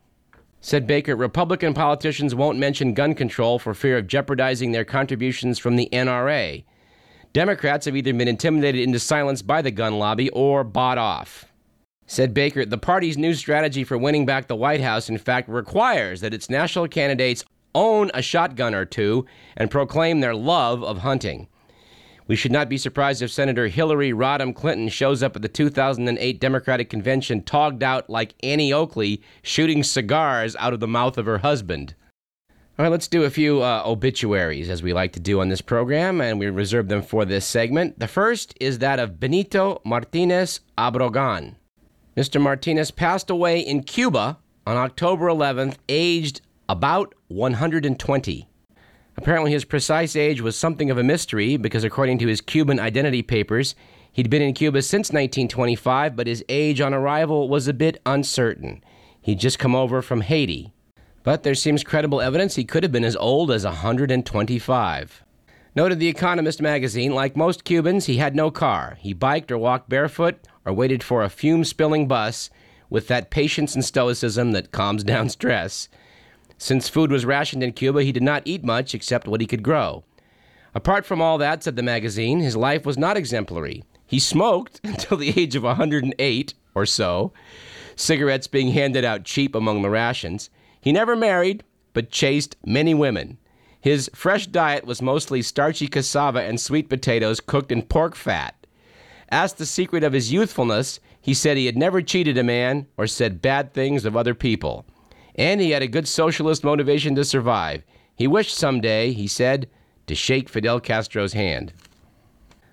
Said Baker, Republican politicians won't mention gun control for fear of jeopardizing their contributions from the NRA. Democrats have either been intimidated into silence by the gun lobby or bought off. Said Baker, the party's new strategy for winning back the White House, in fact, requires that its national candidates own a shotgun or two and proclaim their love of hunting. We should not be surprised if Senator Hillary Rodham Clinton shows up at the 2008 Democratic Convention togged out like Annie Oakley, shooting cigars out of the mouth of her husband. All right, let's do a few uh, obituaries, as we like to do on this program, and we reserve them for this segment. The first is that of Benito Martinez Abrogan. Mr. Martinez passed away in Cuba on October 11th, aged about 120. Apparently, his precise age was something of a mystery because, according to his Cuban identity papers, he'd been in Cuba since 1925, but his age on arrival was a bit uncertain. He'd just come over from Haiti. But there seems credible evidence he could have been as old as 125. Noted The Economist magazine, like most Cubans, he had no car. He biked or walked barefoot or waited for a fume spilling bus with that patience and stoicism that calms down stress. Since food was rationed in Cuba, he did not eat much except what he could grow. Apart from all that, said the magazine, his life was not exemplary. He smoked until the age of 108 or so, cigarettes being handed out cheap among the rations. He never married, but chased many women. His fresh diet was mostly starchy cassava and sweet potatoes cooked in pork fat. Asked the secret of his youthfulness, he said he had never cheated a man or said bad things of other people. And he had a good socialist motivation to survive. He wished someday, he said, to shake Fidel Castro's hand.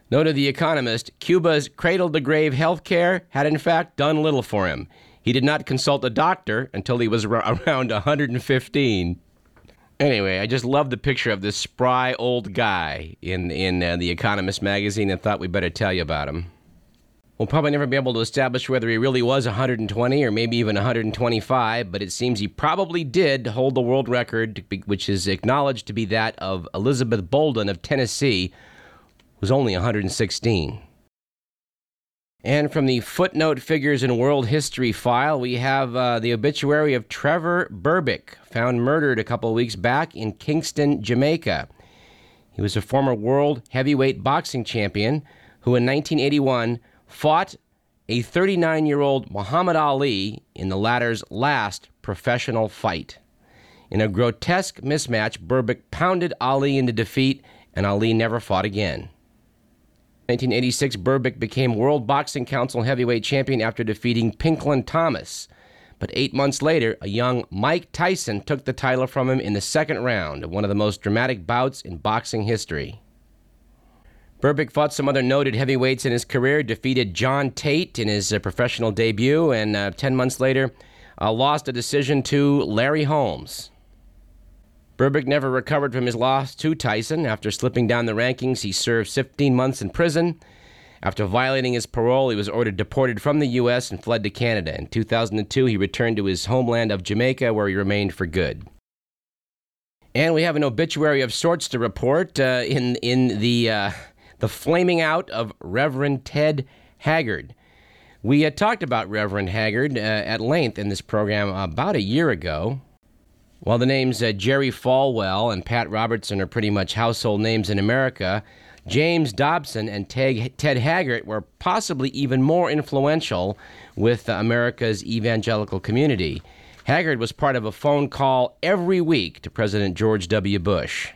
Noted The Economist, Cuba's cradle to grave health care had in fact done little for him. He did not consult a doctor until he was around 115. Anyway, I just love the picture of this spry old guy in in uh, the Economist magazine, and thought we better tell you about him. We'll probably never be able to establish whether he really was 120 or maybe even 125, but it seems he probably did hold the world record, which is acknowledged to be that of Elizabeth Bolden of Tennessee, who's only 116. And from the footnote figures in world history file, we have uh, the obituary of Trevor Berbick, found murdered a couple weeks back in Kingston, Jamaica. He was a former world heavyweight boxing champion who in 1981 fought a 39 year old Muhammad Ali in the latter's last professional fight. In a grotesque mismatch, Berbick pounded Ali into defeat, and Ali never fought again. 1986, Berbick became World Boxing Council heavyweight champion after defeating Pinklon Thomas. But eight months later, a young Mike Tyson took the title from him in the second round of one of the most dramatic bouts in boxing history. Berbick fought some other noted heavyweights in his career, defeated John Tate in his uh, professional debut, and uh, 10 months later, uh, lost a decision to Larry Holmes. Berbick never recovered from his loss to Tyson. After slipping down the rankings, he served 15 months in prison. After violating his parole, he was ordered deported from the U.S. and fled to Canada. In 2002, he returned to his homeland of Jamaica, where he remained for good. And we have an obituary of sorts to report uh, in in the uh, the flaming out of Reverend Ted Haggard. We had talked about Reverend Haggard uh, at length in this program about a year ago. While the names uh, Jerry Falwell and Pat Robertson are pretty much household names in America, James Dobson and Ted, Ted Haggard were possibly even more influential with America's evangelical community. Haggard was part of a phone call every week to President George W. Bush.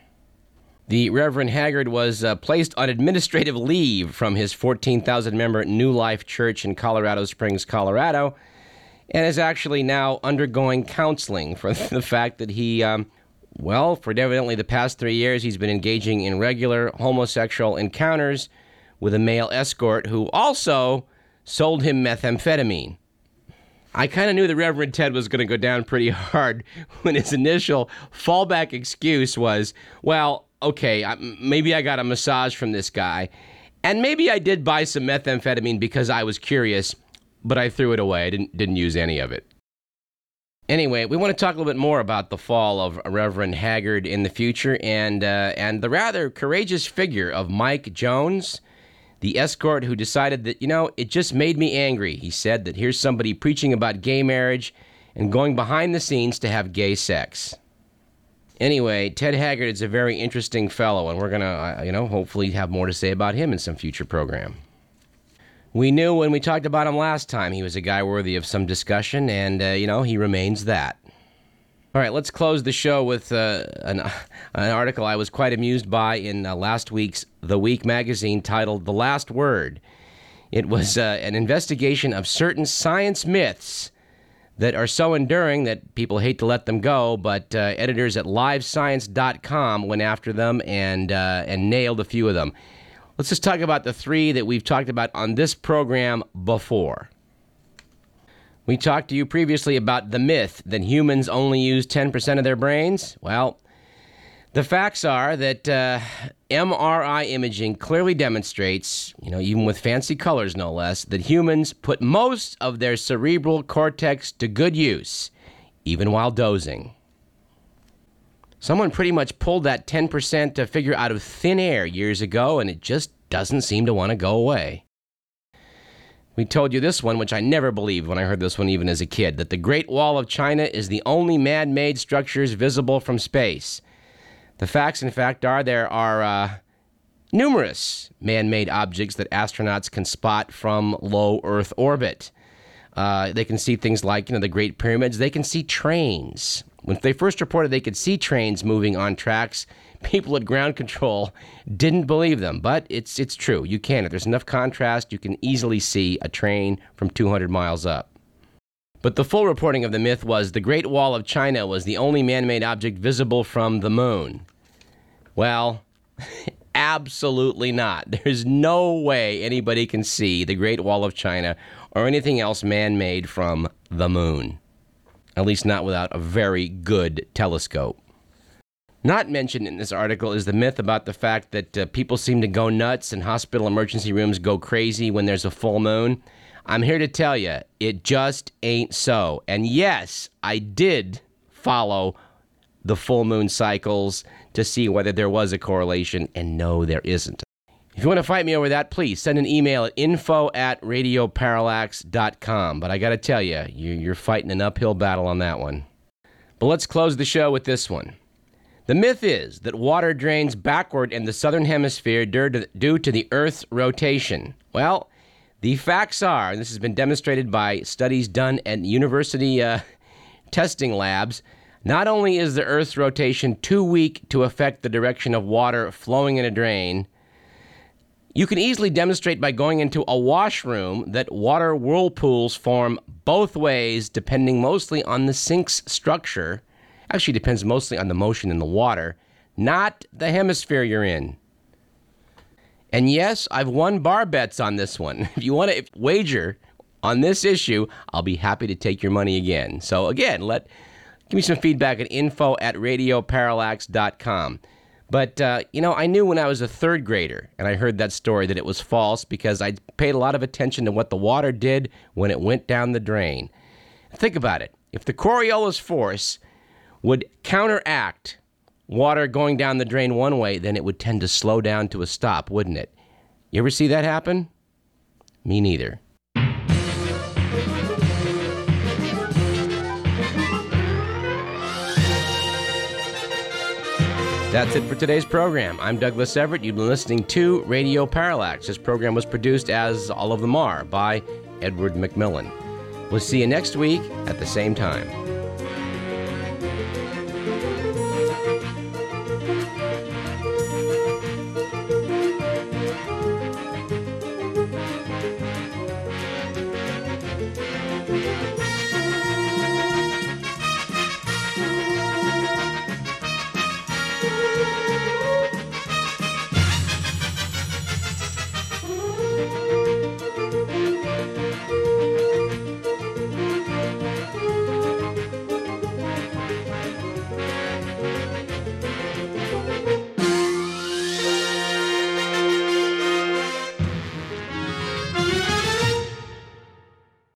The Reverend Haggard was uh, placed on administrative leave from his 14,000 member New Life Church in Colorado Springs, Colorado, and is actually now undergoing counseling for the fact that he, um, well, for evidently the past three years, he's been engaging in regular homosexual encounters with a male escort who also sold him methamphetamine. I kind of knew the Reverend Ted was going to go down pretty hard when his initial fallback excuse was, well, okay, maybe I got a massage from this guy. And maybe I did buy some methamphetamine because I was curious but I threw it away. I didn't didn't use any of it. Anyway, we want to talk a little bit more about the fall of Reverend Haggard in the future and uh, and the rather courageous figure of Mike Jones, the escort who decided that you know it just made me angry. He said that here's somebody preaching about gay marriage and going behind the scenes to have gay sex. Anyway, Ted Haggard is a very interesting fellow, and we're gonna uh, you know hopefully have more to say about him in some future program. We knew when we talked about him last time he was a guy worthy of some discussion, and, uh, you know, he remains that. All right, let's close the show with uh, an, an, article I was quite amused by in uh, last week's The Week magazine titled The Last Word. It was uh, an investigation of certain science myths that are so enduring that people hate to let them go, but uh, editors at livescience.com went after them and, uh, and nailed a few of them. Let's just talk about the three that we've talked about on this program before. We talked to you previously about the myth that humans only use 10% of their brains. Well, the facts are that uh, MRI imaging clearly demonstrates, you know, even with fancy colors no less, that humans put most of their cerebral cortex to good use, even while dozing. Someone pretty much pulled that 10% figure out of thin air years ago, and it just doesn't seem to want to go away. We told you this one, which I never believed when I heard this one even as a kid, that the Great Wall of China is the only man made structures visible from space. The facts, in fact, are there are uh, numerous man made objects that astronauts can spot from low Earth orbit. Uh, they can see things like, you know, the Great Pyramids. They can see trains. When they first reported they could see trains moving on tracks, people at ground control didn't believe them. But it's it's true. You can. If there's enough contrast, you can easily see a train from 200 miles up. But the full reporting of the myth was the Great Wall of China was the only man-made object visible from the moon. Well, absolutely not. There's no way anybody can see the Great Wall of China or anything else man-made from the moon at least not without a very good telescope. Not mentioned in this article is the myth about the fact that uh, people seem to go nuts and hospital emergency rooms go crazy when there's a full moon. I'm here to tell you, it just ain't so. And yes, I did follow the full moon cycles to see whether there was a correlation, and no, there isn't. If you want to fight me over that, please send an email at info at radioparallax.com. But I got to tell you, you're fighting an uphill battle on that one. But let's close the show with this one. The myth is that water drains backward in the southern hemisphere due to the Earth's rotation. Well, the facts are, and this has been demonstrated by studies done at university uh, testing labs, not only is the Earth's rotation too weak to affect the direction of water flowing in a drain, you can easily demonstrate by going into a washroom that water whirlpools form both ways, depending mostly on the sink's structure. Actually, depends mostly on the motion in the water, not the hemisphere you're in. And yes, I've won bar bets on this one. If you want to wager on this issue, I'll be happy to take your money again. So again, let give me some feedback at info at radioparallax.com. But, uh, you know, I knew when I was a third grader and I heard that story that it was false because I paid a lot of attention to what the water did when it went down the drain. Think about it. If the Coriolis force would counteract water going down the drain one way, then it would tend to slow down to a stop, wouldn't it? You ever see that happen? Me neither. That's it for today's program. I'm Douglas Everett. You've been listening to Radio Parallax. This program was produced, as all of them are, by Edward McMillan. We'll see you next week at the same time.